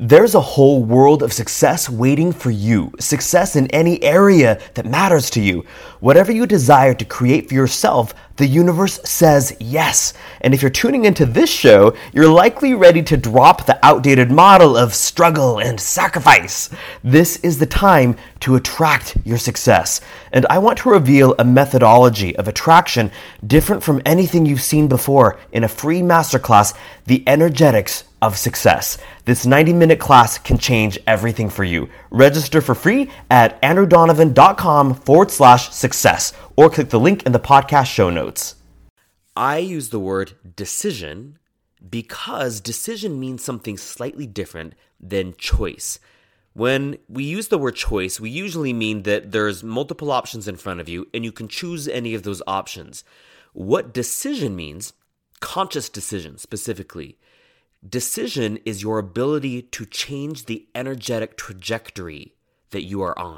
There's a whole world of success waiting for you. Success in any area that matters to you. Whatever you desire to create for yourself, the universe says yes. And if you're tuning into this show, you're likely ready to drop the outdated model of struggle and sacrifice. This is the time to attract your success. And I want to reveal a methodology of attraction different from anything you've seen before in a free masterclass, The Energetics of success. This 90 minute class can change everything for you. Register for free at andrewdonovan.com forward slash success or click the link in the podcast show notes. I use the word decision because decision means something slightly different than choice. When we use the word choice, we usually mean that there's multiple options in front of you and you can choose any of those options. What decision means, conscious decision specifically, Decision is your ability to change the energetic trajectory that you are on.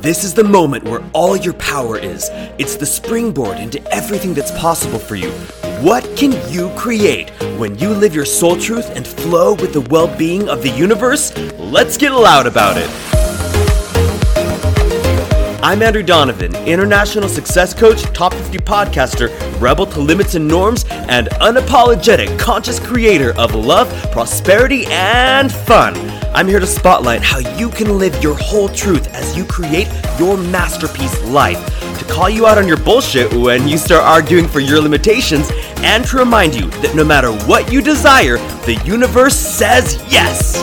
This is the moment where all your power is. It's the springboard into everything that's possible for you. What can you create when you live your soul truth and flow with the well being of the universe? Let's get loud about it. I'm Andrew Donovan, international success coach, top 50 podcaster, rebel to limits and norms, and unapologetic conscious creator of love, prosperity, and fun. I'm here to spotlight how you can live your whole truth as you create your masterpiece life, to call you out on your bullshit when you start arguing for your limitations, and to remind you that no matter what you desire, the universe says yes.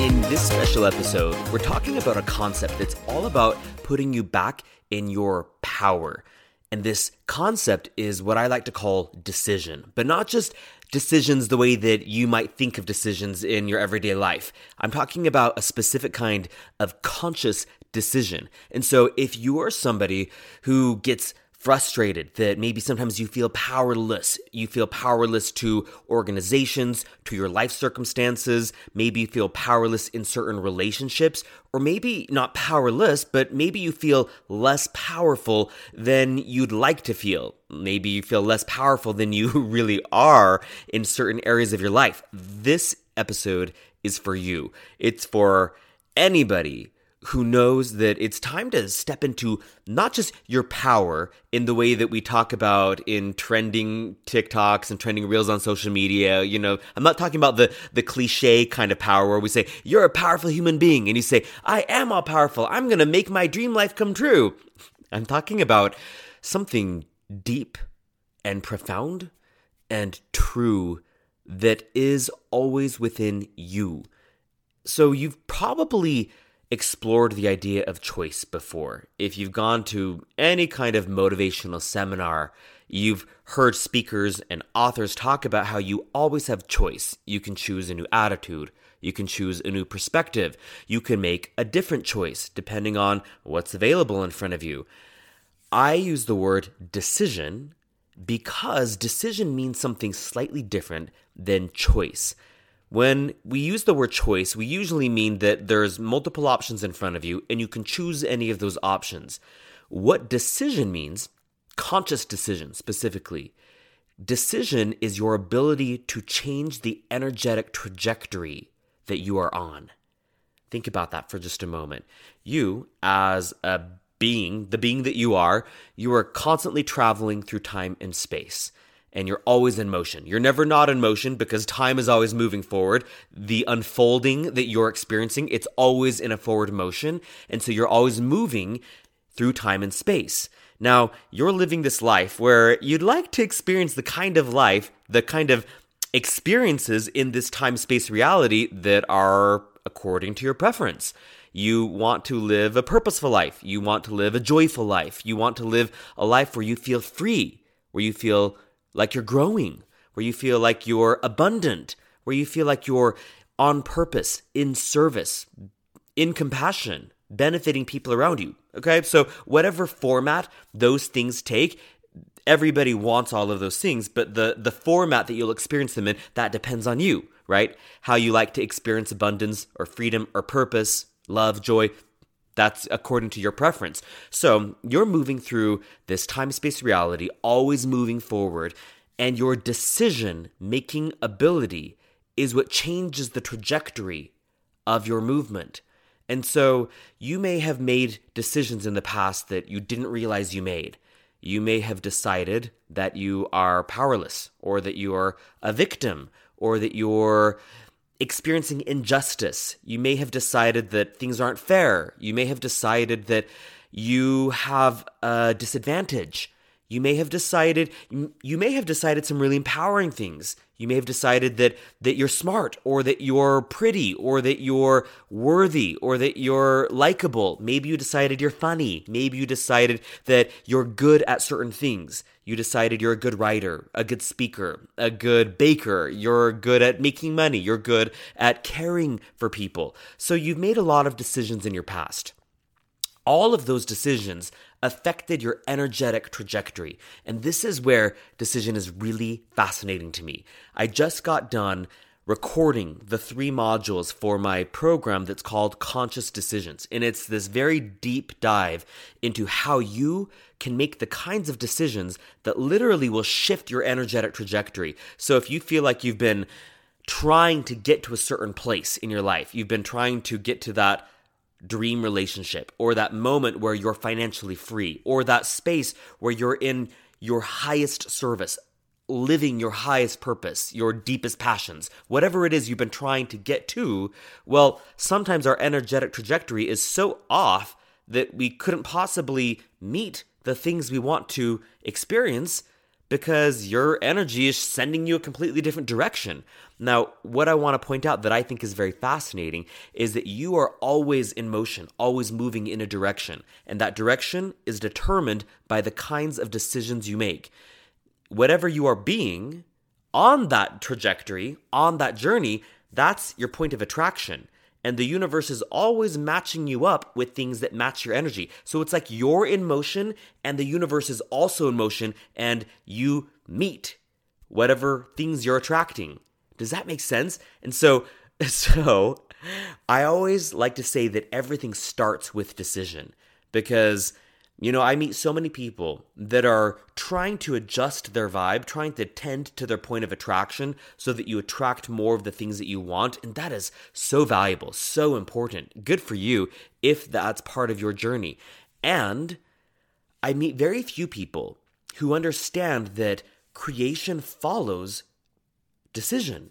In this special episode, we're talking about a concept that's all about putting you back in your power. And this concept is what I like to call decision, but not just decisions the way that you might think of decisions in your everyday life. I'm talking about a specific kind of conscious decision. And so if you are somebody who gets frustrated, that maybe sometimes you feel powerless. You feel powerless to organizations, to your life circumstances. Maybe you feel powerless in certain relationships, or maybe not powerless, but maybe you feel less powerful than you'd like to feel. Maybe you feel less powerful than you really are in certain areas of your life. This episode is for you. It's for anybody who knows that it's time to step into not just your power in the way that we talk about in trending TikToks and trending reels on social media. You know, I'm not talking about the, the cliche kind of power where we say, you're a powerful human being. And you say, I am all powerful. I'm going to make my dream life come true. I'm talking about something deep and profound and true that is always within you. So you've probably explored the idea of choice before. If you've gone to any kind of motivational seminar, you've heard speakers and authors talk about how you always have choice. You can choose a new attitude. You can choose a new perspective. You can make a different choice depending on what's available in front of you. I use the word decision because decision means something slightly different than choice. When we use the word choice, we usually mean that there's multiple options in front of you and you can choose any of those options. What decision means, conscious decision specifically, decision is your ability to change the energetic trajectory that you are on. Think about that for just a moment. You, as a being, the being that you are, you are constantly traveling through time and space and you're always in motion. You're never not in motion because time is always moving forward. The unfolding that you're experiencing, it's always in a forward motion. And so you're always moving through time and space. Now, you're living this life where you'd like to experience the kind of life, the kind of experiences in this time space reality that are according to your preference. You want to live a purposeful life. You want to live a joyful life. You want to live a life where you feel free, where you feel like you're growing, where you feel like you're abundant, where you feel like you're on purpose, in service, in compassion, benefiting people around you. Okay, so whatever format those things take, everybody wants all of those things, but the the format that you'll experience them in that depends on you, right? How you like to experience abundance or freedom or purpose, love, joy. That's according to your preference. So you're moving through this time space reality, always moving forward. And your decision making ability is what changes the trajectory of your movement. And so you may have made decisions in the past that you didn't realize you made. You may have decided that you are powerless, or that you are a victim, or that you're experiencing injustice. You may have decided that things aren't fair. You may have decided that you have a disadvantage. You may have decided you may have decided some really empowering things. You may have decided that that you're smart or that you're pretty or that you're worthy or that you're likable. Maybe you decided you're funny. Maybe you decided that you're good at certain things. You decided you're a good writer, a good speaker, a good baker, you're good at making money, you're good at caring for people. So you've made a lot of decisions in your past. All of those decisions affected your energetic trajectory. And this is where decision is really fascinating to me. I just got done recording the three modules for my program that's called Conscious Decisions. And it's this very deep dive into how you can make the kinds of decisions that literally will shift your energetic trajectory. So if you feel like you've been trying to get to a certain place in your life, you've been trying to get to that dream relationship or that moment where you're financially free or that space where you're in your highest service, living your highest purpose, your deepest passions, whatever it is you've been trying to get to, well, sometimes our energetic trajectory is so off that we couldn't possibly meet the things we want to experience because your energy is sending you a completely different direction. Now, what I want to point out that I think is very fascinating is that you are always in motion, always moving in a direction, and that direction is determined by the kinds of decisions you make. Whatever you are being on that trajectory, on that journey, that's your point of attraction. And the universe is always matching you up with things that match your energy. So it's like you're in motion and the universe is also in motion and you meet whatever things you're attracting. Does that make sense? And so so I always like to say that everything starts with decision because you know, I meet so many people that are trying to adjust their vibe, trying to tend to their point of attraction so that you attract more of the things that you want. And that is so valuable, so important. Good for you if that's part of your journey. And I meet very few people who understand that creation follows decision.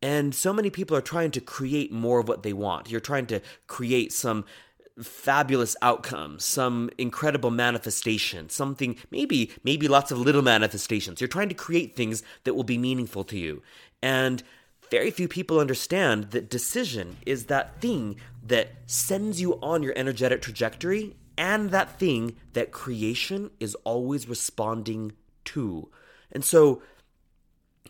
And so many people are trying to create more of what they want. You're trying to create some fabulous outcome, some incredible manifestation, something maybe maybe lots of little manifestations. You're trying to create things that will be meaningful to you. And very few people understand that decision is that thing that sends you on your energetic trajectory and that thing that creation is always responding to. And so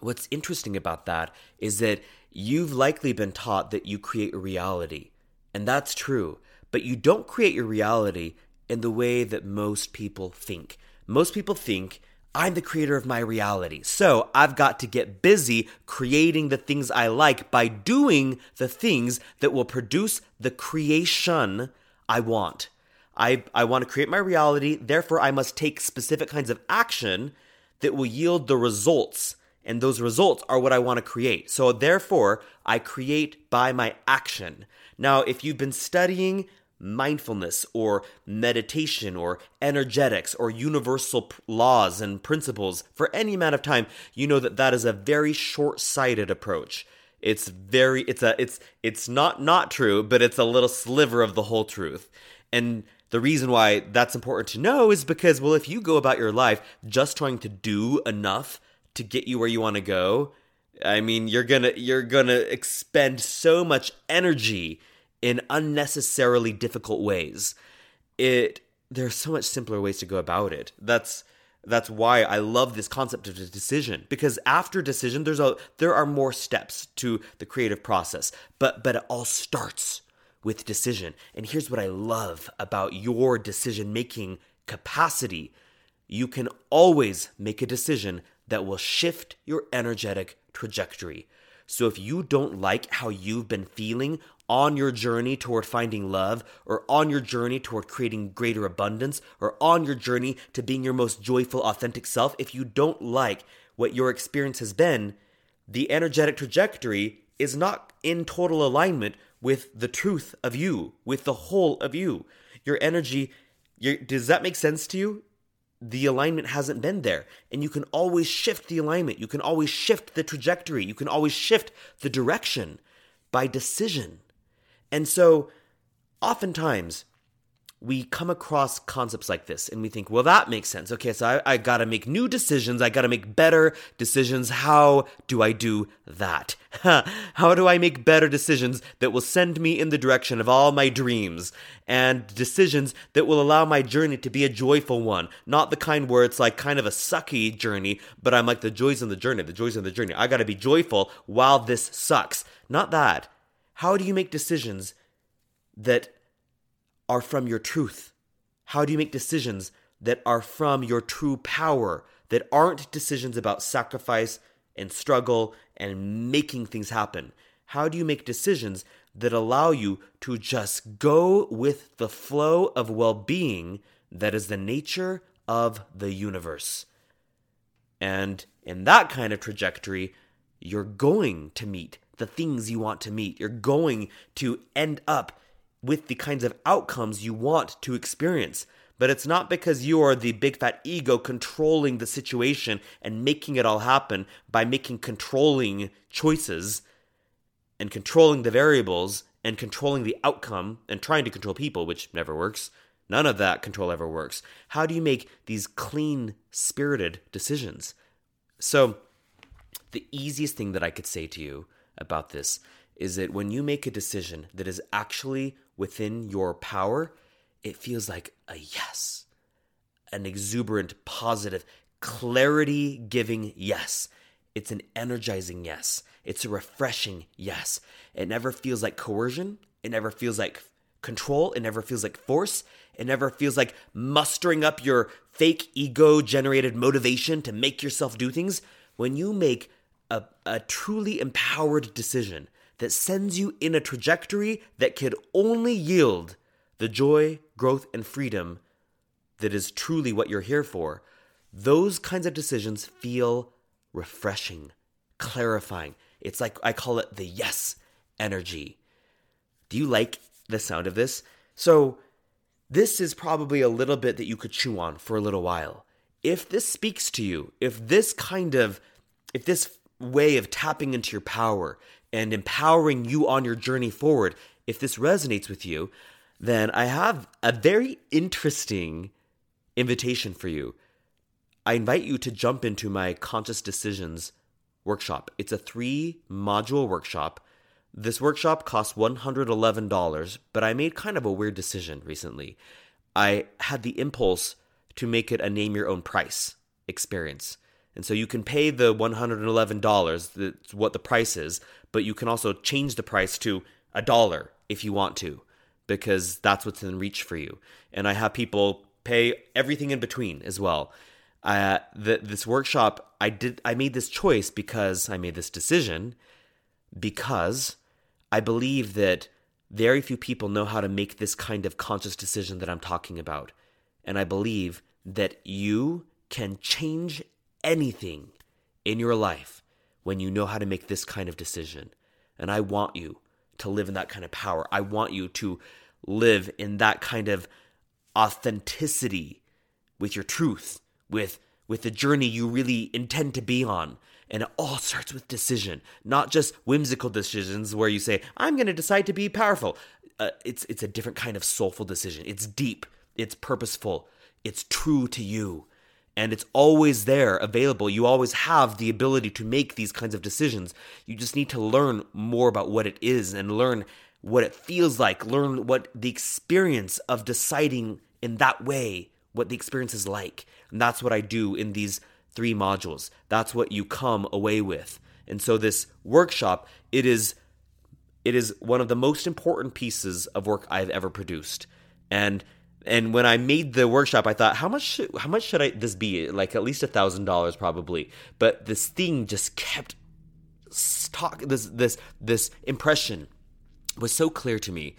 what's interesting about that is that you've likely been taught that you create a reality. And that's true but you don't create your reality in the way that most people think. Most people think, I'm the creator of my reality. So I've got to get busy creating the things I like by doing the things that will produce the creation I want. I, I want to create my reality, therefore, I must take specific kinds of action that will yield the results. And those results are what I want to create. So, therefore, I create by my action. Now, if you've been studying mindfulness or meditation or energetics or universal laws and principles for any amount of time, you know that that is a very short-sighted approach. It's very it's a it's it's not not true, but it's a little sliver of the whole truth. And the reason why that's important to know is because well if you go about your life just trying to do enough to get you where you want to go, I mean, you're going to you're going to expend so much energy in unnecessarily difficult ways. It there's so much simpler ways to go about it. That's that's why I love this concept of decision because after decision there's a there are more steps to the creative process. But but it all starts with decision. And here's what I love about your decision making capacity. You can always make a decision that will shift your energetic trajectory. So if you don't like how you've been feeling on your journey toward finding love, or on your journey toward creating greater abundance, or on your journey to being your most joyful, authentic self, if you don't like what your experience has been, the energetic trajectory is not in total alignment with the truth of you, with the whole of you. Your energy, your, does that make sense to you? The alignment hasn't been there. And you can always shift the alignment. You can always shift the trajectory. You can always shift the direction by decision. And so, oftentimes, we come across concepts like this and we think, well, that makes sense. Okay, so I, I got to make new decisions. I got to make better decisions. How do I do that? How do I make better decisions that will send me in the direction of all my dreams and decisions that will allow my journey to be a joyful one? Not the kind where it's like kind of a sucky journey, but I'm like the joys in the journey, the joys in the journey. I got to be joyful while this sucks. Not that. How do you make decisions that are from your truth? How do you make decisions that are from your true power, that aren't decisions about sacrifice and struggle and making things happen? How do you make decisions that allow you to just go with the flow of well being that is the nature of the universe? And in that kind of trajectory, you're going to meet the things you want to meet. You're going to end up with the kinds of outcomes you want to experience. But it's not because you are the big fat ego controlling the situation and making it all happen by making controlling choices and controlling the variables and controlling the outcome and trying to control people, which never works. None of that control ever works. How do you make these clean spirited decisions? So, the easiest thing that I could say to you about this is that when you make a decision that is actually within your power, it feels like a yes, an exuberant, positive, clarity giving yes. It's an energizing yes. It's a refreshing yes. It never feels like coercion. It never feels like control. It never feels like force. It never feels like mustering up your fake ego generated motivation to make yourself do things. When you make a, a truly empowered decision that sends you in a trajectory that could only yield the joy, growth, and freedom that is truly what you're here for, those kinds of decisions feel refreshing, clarifying. It's like I call it the yes energy. Do you like the sound of this? So, this is probably a little bit that you could chew on for a little while. If this speaks to you, if this kind of, if this way of tapping into your power and empowering you on your journey forward, if this resonates with you, then I have a very interesting invitation for you. I invite you to jump into my Conscious Decisions workshop. It's a three module workshop. This workshop costs $111, but I made kind of a weird decision recently. I had the impulse to make it a name your own price experience. And so you can pay the $111, that's what the price is, but you can also change the price to a dollar if you want to, because that's what's in reach for you. And I have people pay everything in between as well. Uh, the, this workshop, I did, I made this choice because I made this decision because I believe that very few people know how to make this kind of conscious decision that I'm talking about. And I believe that you can change anything in your life when you know how to make this kind of decision. And I want you to live in that kind of power. I want you to live in that kind of authenticity with your truth, with with the journey you really intend to be on. And it all starts with decision, not just whimsical decisions where you say, "I'm going to decide to be powerful." Uh, it's it's a different kind of soulful decision. It's deep, it's purposeful, it's true to you and it's always there available. You always have the ability to make these kinds of decisions. You just need to learn more about what it is and learn what it feels like, learn what the experience of deciding in that way, what the experience is like. And that's what I do in these three modules. That's what you come away with. And so this workshop, it is it is one of the most important pieces of work I've ever produced. And and when I made the workshop, I thought, how much should, how much should I this be? Like at least a thousand dollars probably. But this thing just kept stock this this this impression was so clear to me.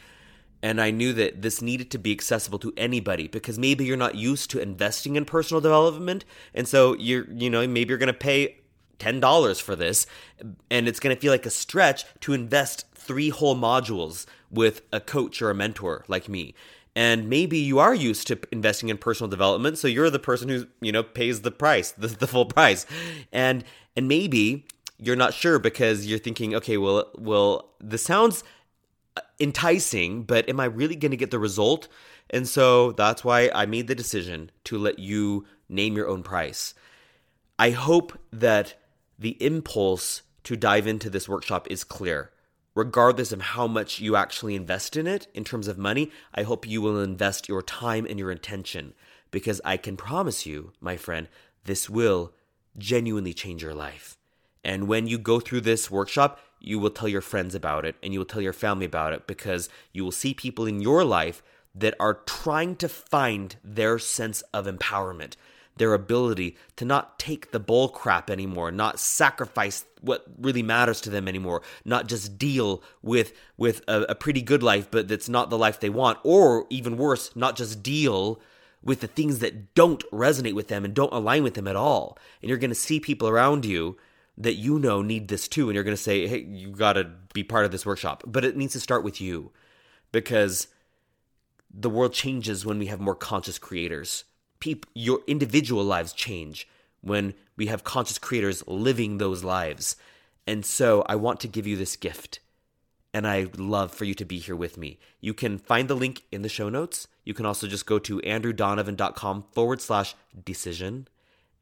And I knew that this needed to be accessible to anybody because maybe you're not used to investing in personal development. And so you're, you know, maybe you're going to pay $10 for this, and it's going to feel like a stretch to invest three whole modules with a coach or a mentor like me. And maybe you are used to investing in personal development, so you're the person who, you know, pays the price, the, the full price. And and maybe you're not sure because you're thinking, okay, well, well, this sounds uh, enticing, but am I really going to get the result? And so that's why I made the decision to let you name your own price. I hope that the impulse to dive into this workshop is clear. Regardless of how much you actually invest in it in terms of money, I hope you will invest your time and your intention because I can promise you, my friend, this will genuinely change your life. And when you go through this workshop, you will tell your friends about it and you will tell your family about it because you will see people in your life that are trying to find their sense of empowerment, their ability to not take the bull crap anymore, not sacrifice what really matters to them anymore, not just deal with with a, a pretty good life, but that's not the life they want, or even worse, not just deal with the things that don't resonate with them and don't align with them at all. And you're going to see people around you that you know need this too and you're going to say hey you got to be part of this workshop but it needs to start with you because the world changes when we have more conscious creators Your individual lives change when we have conscious creators living those lives and so i want to give you this gift and i love for you to be here with me you can find the link in the show notes you can also just go to andrewdonovan.com forward slash decision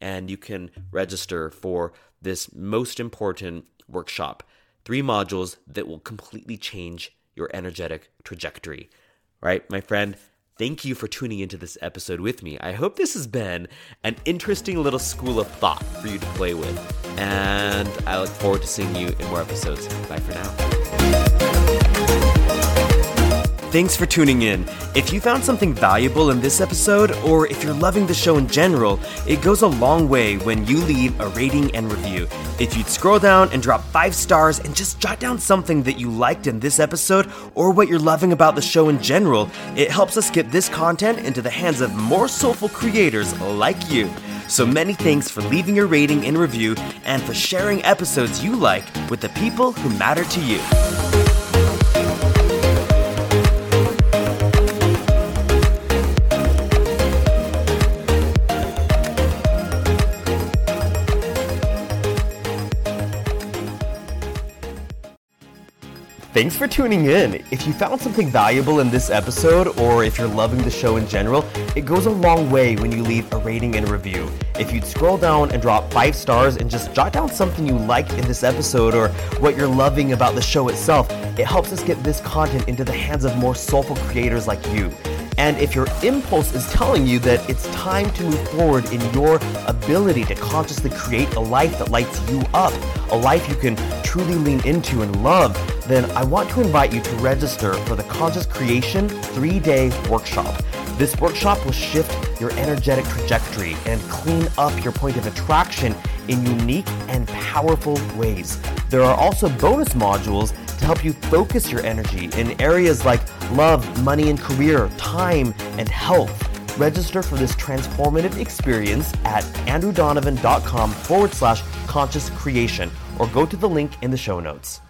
and you can register for this most important workshop. Three modules that will completely change your energetic trajectory. Right, my friend? Thank you for tuning into this episode with me. I hope this has been an interesting little school of thought for you to play with. And I look forward to seeing you in more episodes. Bye for now. Thanks for tuning in. If you found something valuable in this episode, or if you're loving the show in general, it goes a long way when you leave a rating and review. If you'd scroll down and drop five stars and just jot down something that you liked in this episode, or what you're loving about the show in general, it helps us get this content into the hands of more soulful creators like you. So many thanks for leaving your rating and review and for sharing episodes you like with the people who matter to you. Thanks for tuning in. If you found something valuable in this episode, or if you're loving the show in general, it goes a long way when you leave a rating and review. If you'd scroll down and drop five stars and just jot down something you liked in this episode or what you're loving about the show itself, it helps us get this content into the hands of more soulful creators like you. And if your impulse is telling you that it's time to move forward in your ability to consciously create a life that lights you up, a life you can truly lean into and love, then I want to invite you to register for the Conscious Creation three day workshop. This workshop will shift your energetic trajectory and clean up your point of attraction in unique and powerful ways. There are also bonus modules to help you focus your energy in areas like love, money and career, time, and health. Register for this transformative experience at andrewdonovan.com forward slash conscious creation or go to the link in the show notes.